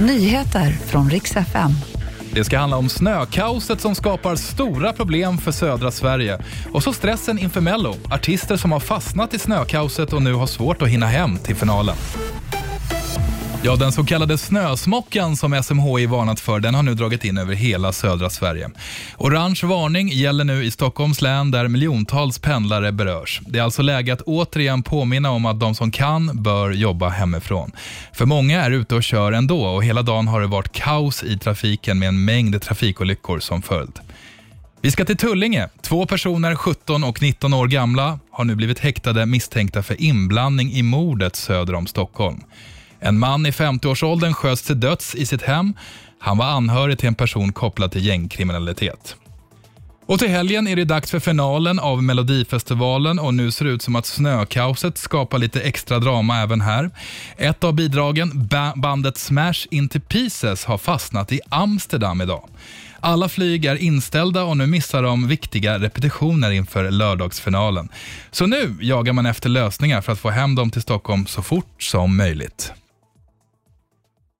Nyheter från riks FM. Det ska handla om snökaoset som skapar stora problem för södra Sverige. Och så stressen inför Mello. Artister som har fastnat i snökaoset och nu har svårt att hinna hem till finalen. Ja, den så kallade snösmockan som SMHI varnat för, den har nu dragit in över hela södra Sverige. Orange varning gäller nu i Stockholms län där miljontals pendlare berörs. Det är alltså läge att återigen påminna om att de som kan bör jobba hemifrån. För många är ute och kör ändå och hela dagen har det varit kaos i trafiken med en mängd trafikolyckor som följd. Vi ska till Tullinge. Två personer, 17 och 19 år gamla, har nu blivit häktade misstänkta för inblandning i mordet söder om Stockholm. En man i 50-årsåldern sköts till döds i sitt hem. Han var anhörig till en person kopplad till gängkriminalitet. Och till helgen är det dags för finalen av Melodifestivalen och nu ser det ut som att snökaoset skapar lite extra drama även här. Ett av bidragen, bandet Smash Into Pieces, har fastnat i Amsterdam idag. Alla flyg är inställda och nu missar de viktiga repetitioner inför lördagsfinalen. Så nu jagar man efter lösningar för att få hem dem till Stockholm så fort som möjligt.